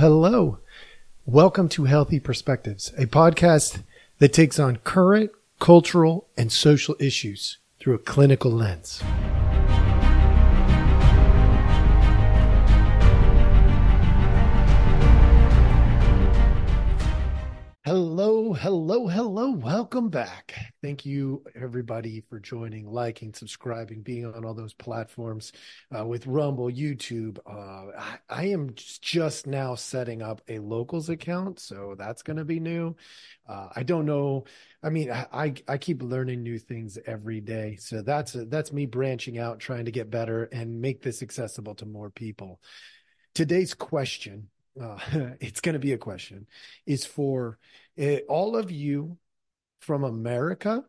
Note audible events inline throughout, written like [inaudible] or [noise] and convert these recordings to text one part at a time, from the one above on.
hello. Welcome to Healthy Perspectives, a podcast that takes on current cultural and social issues through a clinical lens. Hello, hello. Welcome back. Thank you, everybody, for joining, liking, subscribing, being on all those platforms uh, with Rumble, YouTube. Uh, I, I, am just now setting up a locals account, so that's going to be new. Uh, I don't know. I mean, I, I keep learning new things every day, so that's a, that's me branching out, trying to get better and make this accessible to more people. Today's question uh, [laughs] it's going to be a question, is for uh, all of you from America,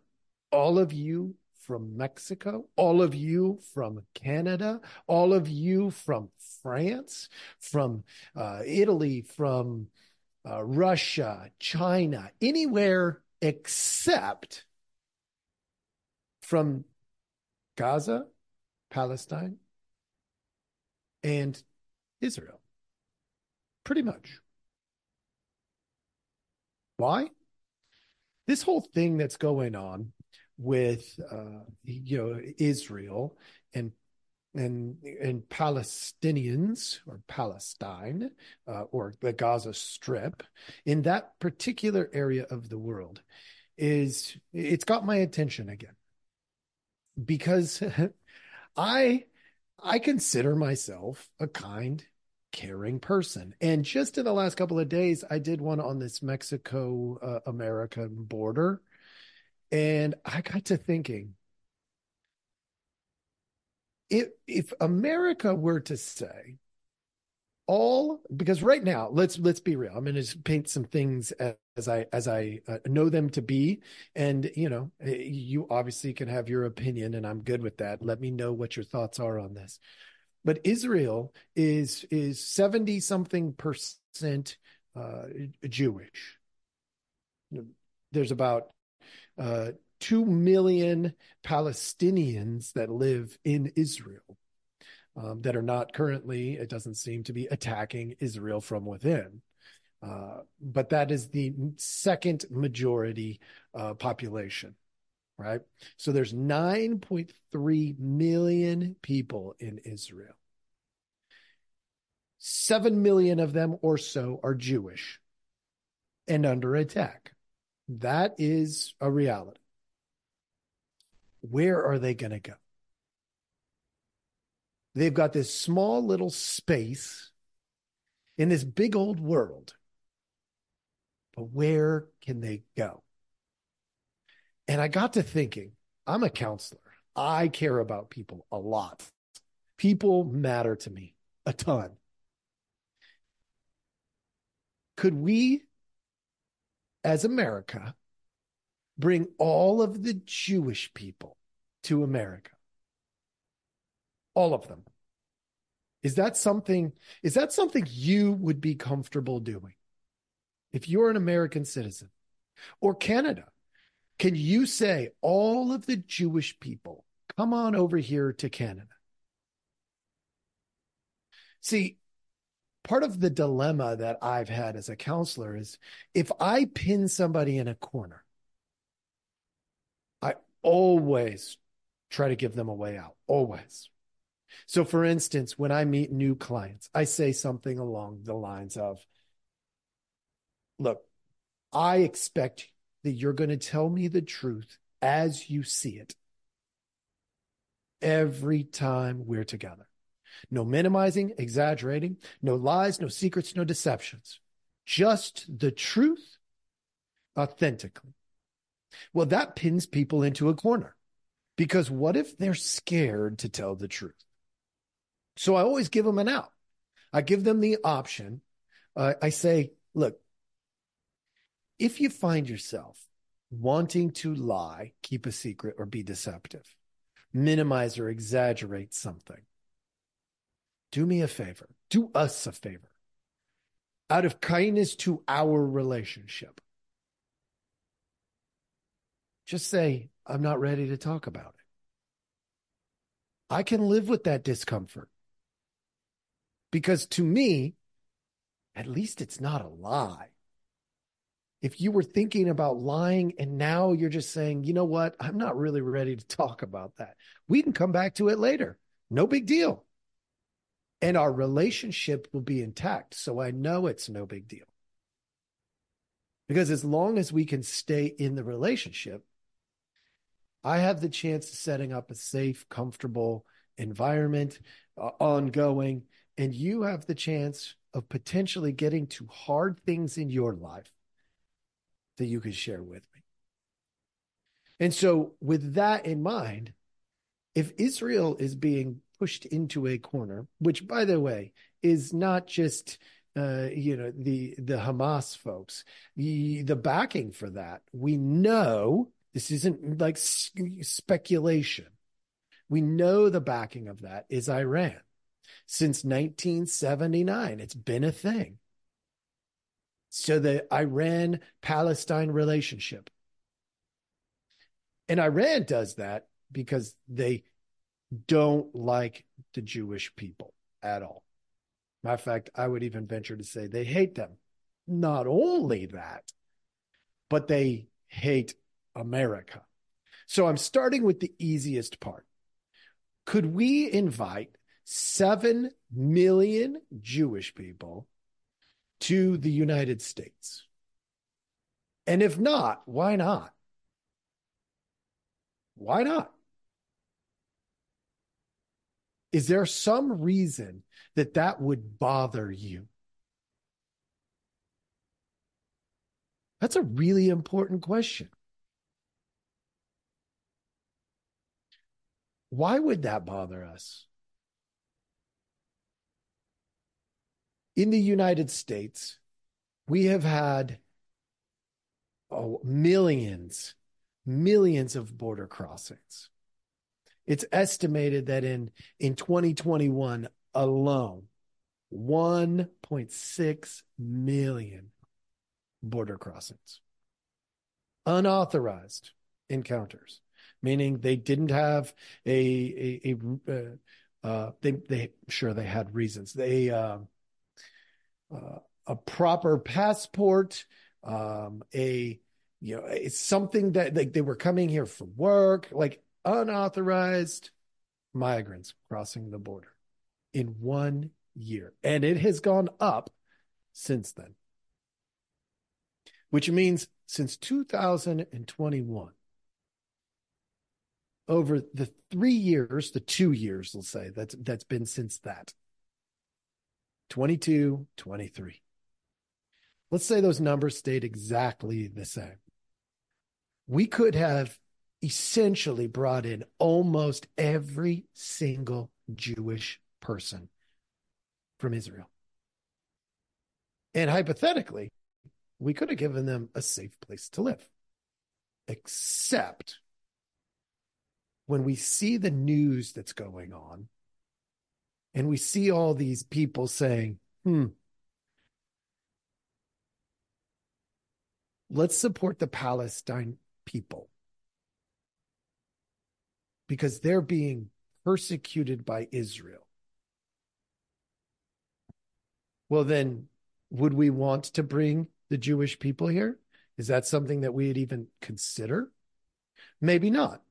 all of you from Mexico, all of you from Canada, all of you from France, from uh, Italy, from uh, Russia, China, anywhere except from Gaza, Palestine, and Israel. Pretty much. Why? This whole thing that's going on with uh, you know Israel and and and Palestinians or Palestine uh, or the Gaza Strip in that particular area of the world is it's got my attention again because [laughs] I I consider myself a kind caring person. And just in the last couple of days, I did one on this Mexico uh, America border. And I got to thinking if, if America were to say, all because right now let's let's be real i'm going to paint some things as, as i as i uh, know them to be and you know eh, you obviously can have your opinion and i'm good with that let me know what your thoughts are on this but Israel is is seventy something percent uh, Jewish. There's about uh, two million Palestinians that live in Israel um, that are not currently, it doesn't seem to be attacking Israel from within. Uh, but that is the second majority uh, population right? So there's 9.3 million people in Israel. 7 million of them or so are Jewish and under attack. That is a reality. Where are they going to go? They've got this small little space in this big old world. But where can they go? And I got to thinking, I'm a counselor. I care about people a lot. People matter to me a ton. Could we, as America, bring all of the Jewish people to America? All of them. Is that something, is that something you would be comfortable doing? If you're an American citizen or Canada, can you say all of the Jewish people come on over here to Canada? See, part of the dilemma that I've had as a counselor is if I pin somebody in a corner, I always try to give them a way out, always. So, for instance, when I meet new clients, I say something along the lines of, Look, I expect that you're going to tell me the truth as you see it every time we're together. No minimizing, exaggerating, no lies, no secrets, no deceptions. Just the truth authentically. Well, that pins people into a corner because what if they're scared to tell the truth? So I always give them an out. I give them the option. Uh, I say, look, if you find yourself wanting to lie, keep a secret, or be deceptive, minimize or exaggerate something, do me a favor, do us a favor. Out of kindness to our relationship, just say, I'm not ready to talk about it. I can live with that discomfort. Because to me, at least it's not a lie. If you were thinking about lying and now you're just saying, you know what, I'm not really ready to talk about that, we can come back to it later. No big deal. And our relationship will be intact. So I know it's no big deal. Because as long as we can stay in the relationship, I have the chance of setting up a safe, comfortable environment, uh, ongoing, and you have the chance of potentially getting to hard things in your life that you could share with me. And so, with that in mind, if Israel is being pushed into a corner, which, by the way, is not just uh, you know the the Hamas folks, the the backing for that. We know this isn't like speculation. We know the backing of that is Iran. Since 1979, it's been a thing. So the Iran Palestine relationship. And Iran does that because they don't like the Jewish people at all. Matter of fact, I would even venture to say they hate them. Not only that, but they hate America. So I'm starting with the easiest part. Could we invite 7 million Jewish people to the United States? And if not, why not? Why not? Is there some reason that that would bother you? That's a really important question. Why would that bother us? In the United States, we have had oh, millions, millions of border crossings. It's estimated that in, in 2021 alone, 1.6 million border crossings, unauthorized encounters, meaning they didn't have a, a, a uh, uh, they, they, sure they had reasons. They, uh, uh, a proper passport, um, a, you know, it's something that like they were coming here for work, like unauthorized migrants crossing the border in one year. And it has gone up since then, which means since 2021, over the three years, the two years, we'll say that's that's been since that 22, 23. Let's say those numbers stayed exactly the same. We could have essentially brought in almost every single Jewish person from Israel. And hypothetically, we could have given them a safe place to live. Except when we see the news that's going on and we see all these people saying, hmm, let's support the Palestine people because they're being persecuted by Israel. Well, then, would we want to bring the Jewish people here? Is that something that we'd even consider? Maybe not.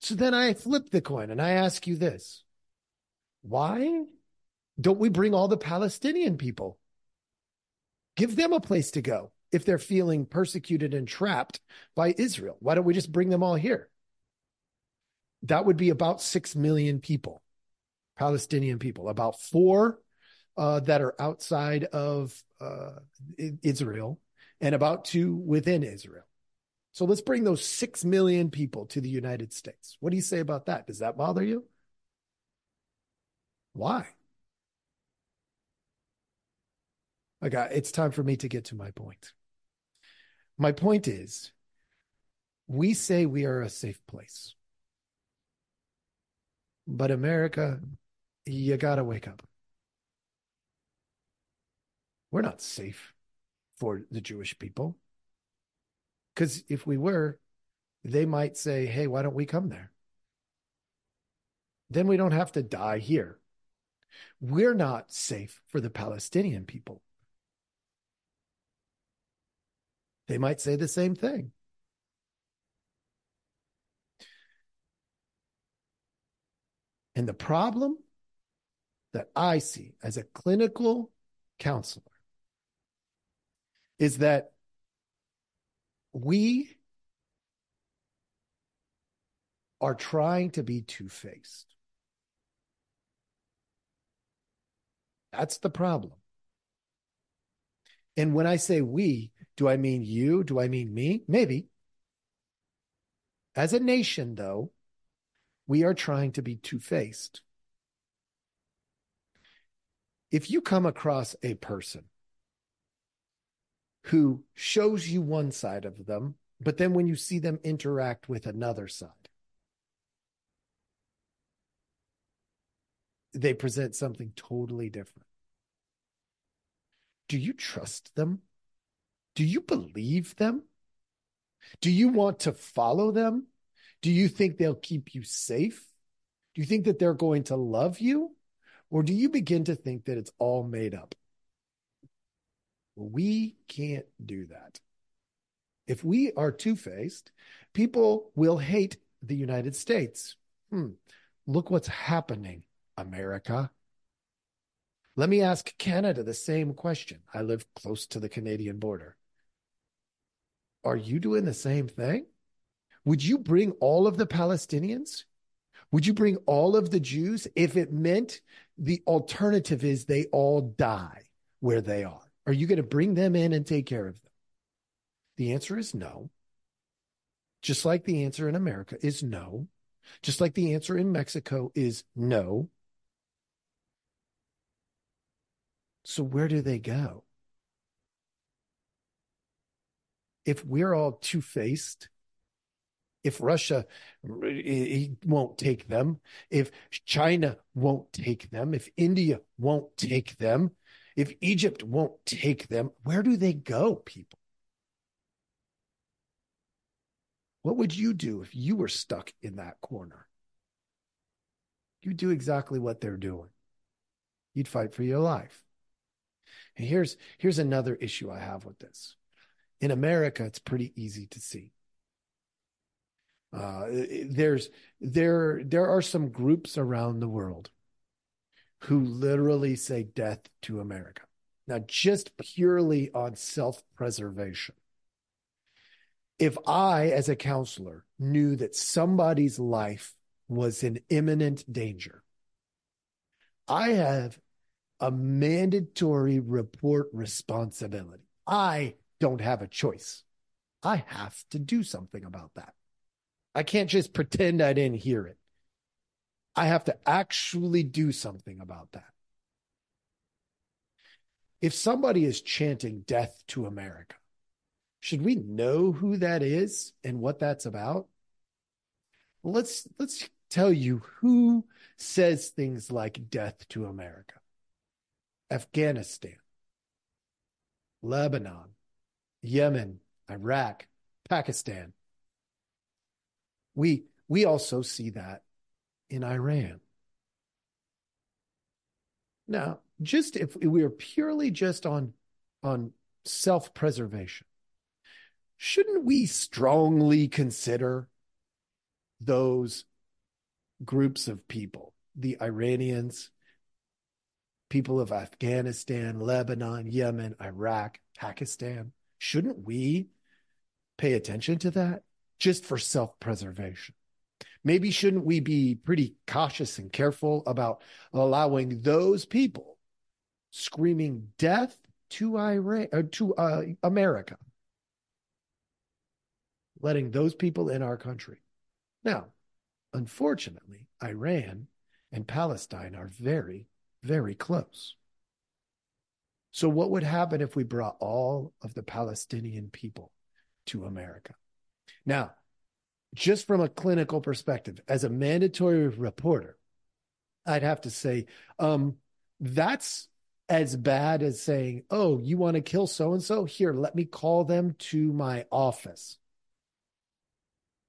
So then I flip the coin and I ask you this why don't we bring all the Palestinian people? Give them a place to go if they're feeling persecuted and trapped by Israel. Why don't we just bring them all here? that would be about 6 million people, Palestinian people, about four uh, that are outside of uh, Israel and about two within Israel. So let's bring those 6 million people to the United States. What do you say about that? Does that bother you? Why? Okay, it's time for me to get to my point. My point is we say we are a safe place. But America, you got to wake up. We're not safe for the Jewish people. Because if we were, they might say, hey, why don't we come there? Then we don't have to die here. We're not safe for the Palestinian people. they might say the same thing. And the problem that I see as a clinical counselor is that we are trying to be two faced. That's the problem. And when I say we, do I mean you? Do I mean me? Maybe. As a nation, though, we are trying to be two faced. If you come across a person who shows you one side of them, but then when you see them interact with another side, they present something totally different. Do you trust them? Do you believe them? Do you want to follow them? Do you think they'll keep you safe? Do you think that they're going to love you? Or do you begin to think that it's all made up? We can't do that. If we are two faced, people will hate the United States. Hmm. Look what's happening, America. Let me ask Canada the same question. I live close to the Canadian border. Are you doing the same thing? Would you bring all of the Palestinians? Would you bring all of the Jews if it meant the alternative is they all die where they are? Are you going to bring them in and take care of them? The answer is no. Just like the answer in America is no. Just like the answer in Mexico is no. So where do they go? If we're all two faced, if Russia won't take them, if China won't take them, if India won't take them, if Egypt won't take them, where do they go, people? What would you do if you were stuck in that corner? You'd do exactly what they're doing. You'd fight for your life. And here's here's another issue I have with this. In America, it's pretty easy to see. Uh, there's there there are some groups around the world who literally say death to America. Now, just purely on self preservation. If I, as a counselor, knew that somebody's life was in imminent danger, I have a mandatory report responsibility. I don't have a choice. I have to do something about that. I can't just pretend I didn't hear it. I have to actually do something about that. If somebody is chanting death to America, should we know who that is and what that's about? Let's let's tell you who says things like death to America. Afghanistan, Lebanon, Yemen, Iraq, Pakistan. We we also see that in Iran. Now, just if we are purely just on, on self preservation, shouldn't we strongly consider those groups of people, the Iranians, people of Afghanistan, Lebanon, Yemen, Iraq, Pakistan? Shouldn't we pay attention to that just for self preservation? maybe shouldn't we be pretty cautious and careful about allowing those people screaming death to Iran uh, to uh, America, letting those people in our country. Now, unfortunately, Iran and Palestine are very, very close. So, what would happen if we brought all of the Palestinian people to America? Now, just from a clinical perspective, as a mandatory reporter, I'd have to say um, that's as bad as saying, oh, you want to kill so and so? Here, let me call them to my office.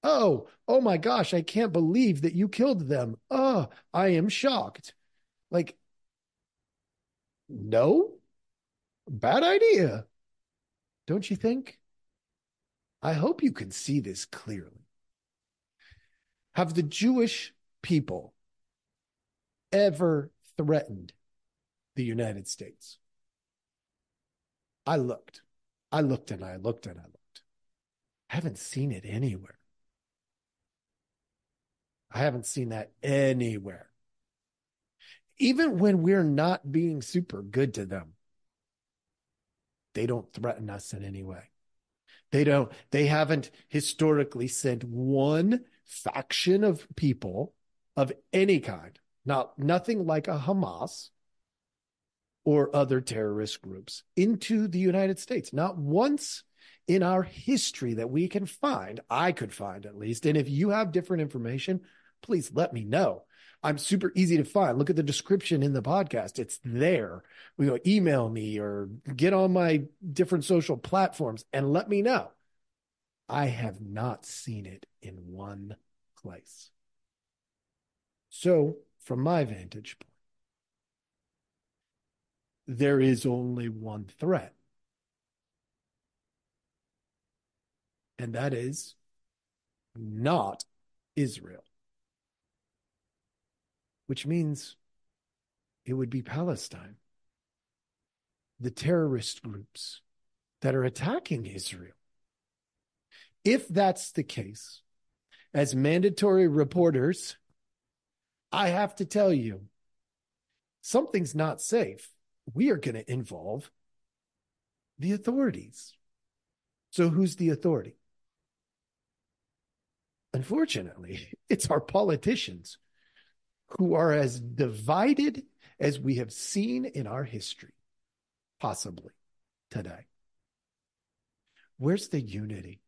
Oh, oh my gosh, I can't believe that you killed them. Oh, I am shocked. Like, no, bad idea. Don't you think? I hope you can see this clearly. Have the Jewish people ever threatened the United States? I looked. I looked and I looked and I looked. I haven't seen it anywhere. I haven't seen that anywhere. Even when we're not being super good to them, they don't threaten us in any way. They don't, they haven't historically sent one faction of people of any kind, not nothing like a Hamas or other terrorist groups into the United States. Not once in our history that we can find, I could find at least. And if you have different information, please let me know. I'm super easy to find. Look at the description in the podcast. It's there. You know, email me or get on my different social platforms and let me know. I have not seen it in one place. So, from my vantage point, there is only one threat. And that is not Israel which means it would be Palestine. The terrorist groups that are attacking Israel. If that's the case, as mandatory reporters, I have to tell you something's not safe. We are going to involve the authorities. So, who's the authority? Unfortunately, [laughs] it's our politicians who are as divided as we have seen in our history, possibly today. Where's the unity?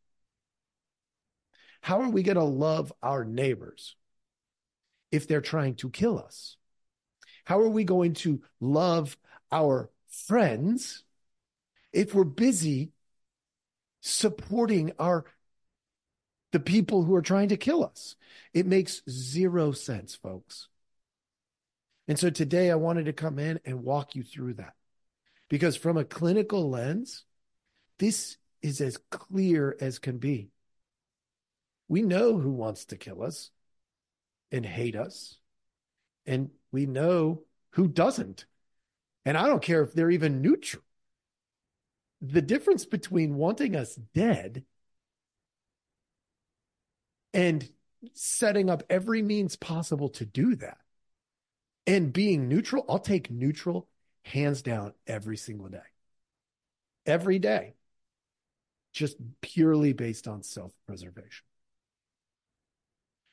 How are we going to love our neighbors if they're trying to kill us? How are we going to love our friends if we're busy supporting our the people who are trying to kill us? It makes zero sense, folks. And so today I wanted to come in and walk you through that because from a clinical lens, this is as clear as can be. We know who wants to kill us and hate us, and we know who doesn't. And I don't care if they're even neutral. The difference between wanting us dead and setting up every means possible to do that and being neutral, I'll take neutral hands down every single day. Every day. Just purely based on self preservation.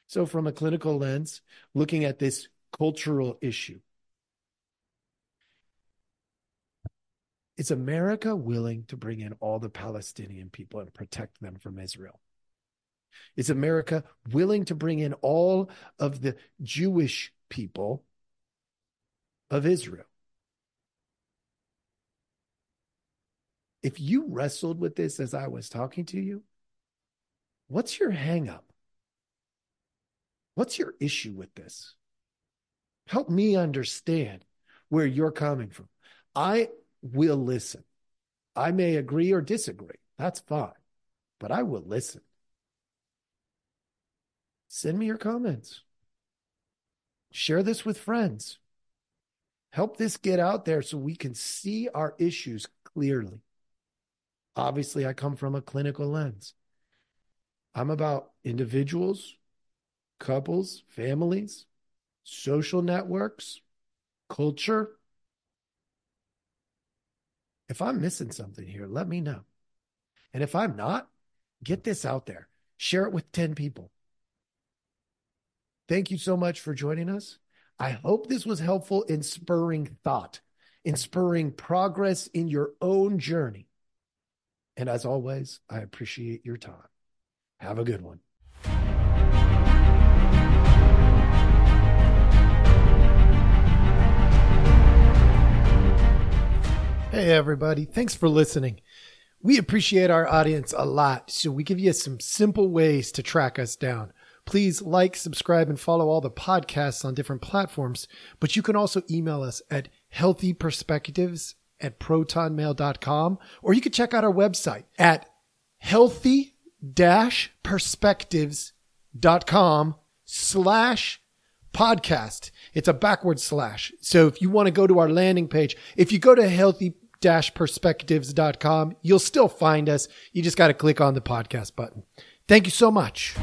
So, from a clinical lens, looking at this cultural issue, is America willing to bring in all the Palestinian people and protect them from Israel? Is America willing to bring in all of the Jewish people of Israel. If you wrestled with this as I was talking to you, what's your hangup? What's your issue with this? Help me understand where you're coming from. I will listen. I may agree or disagree. That's fine, but I will listen. Send me your comments. Share this with friends. Help this get out there so we can see our issues clearly. Obviously, I come from a clinical lens. I'm about individuals, couples, families, social networks, culture. If I'm missing something here, let me know. And if I'm not, get this out there. Share it with 10 people. Thank you so much for joining us. I hope this was helpful in spurring thought, in spurring progress in your own journey. And as always, I appreciate your time. Have a good one. Hey, everybody. Thanks for listening. We appreciate our audience a lot, so we give you some simple ways to track us down. Please like, subscribe, and follow all the podcasts on different platforms. But you can also email us at healthyperspectives at protonmail.com, or you can check out our website at healthy perspectives.com slash podcast. It's a backward slash. So if you want to go to our landing page, if you go to healthy perspectives.com, you'll still find us. You just got to click on the podcast button. Thank you so much.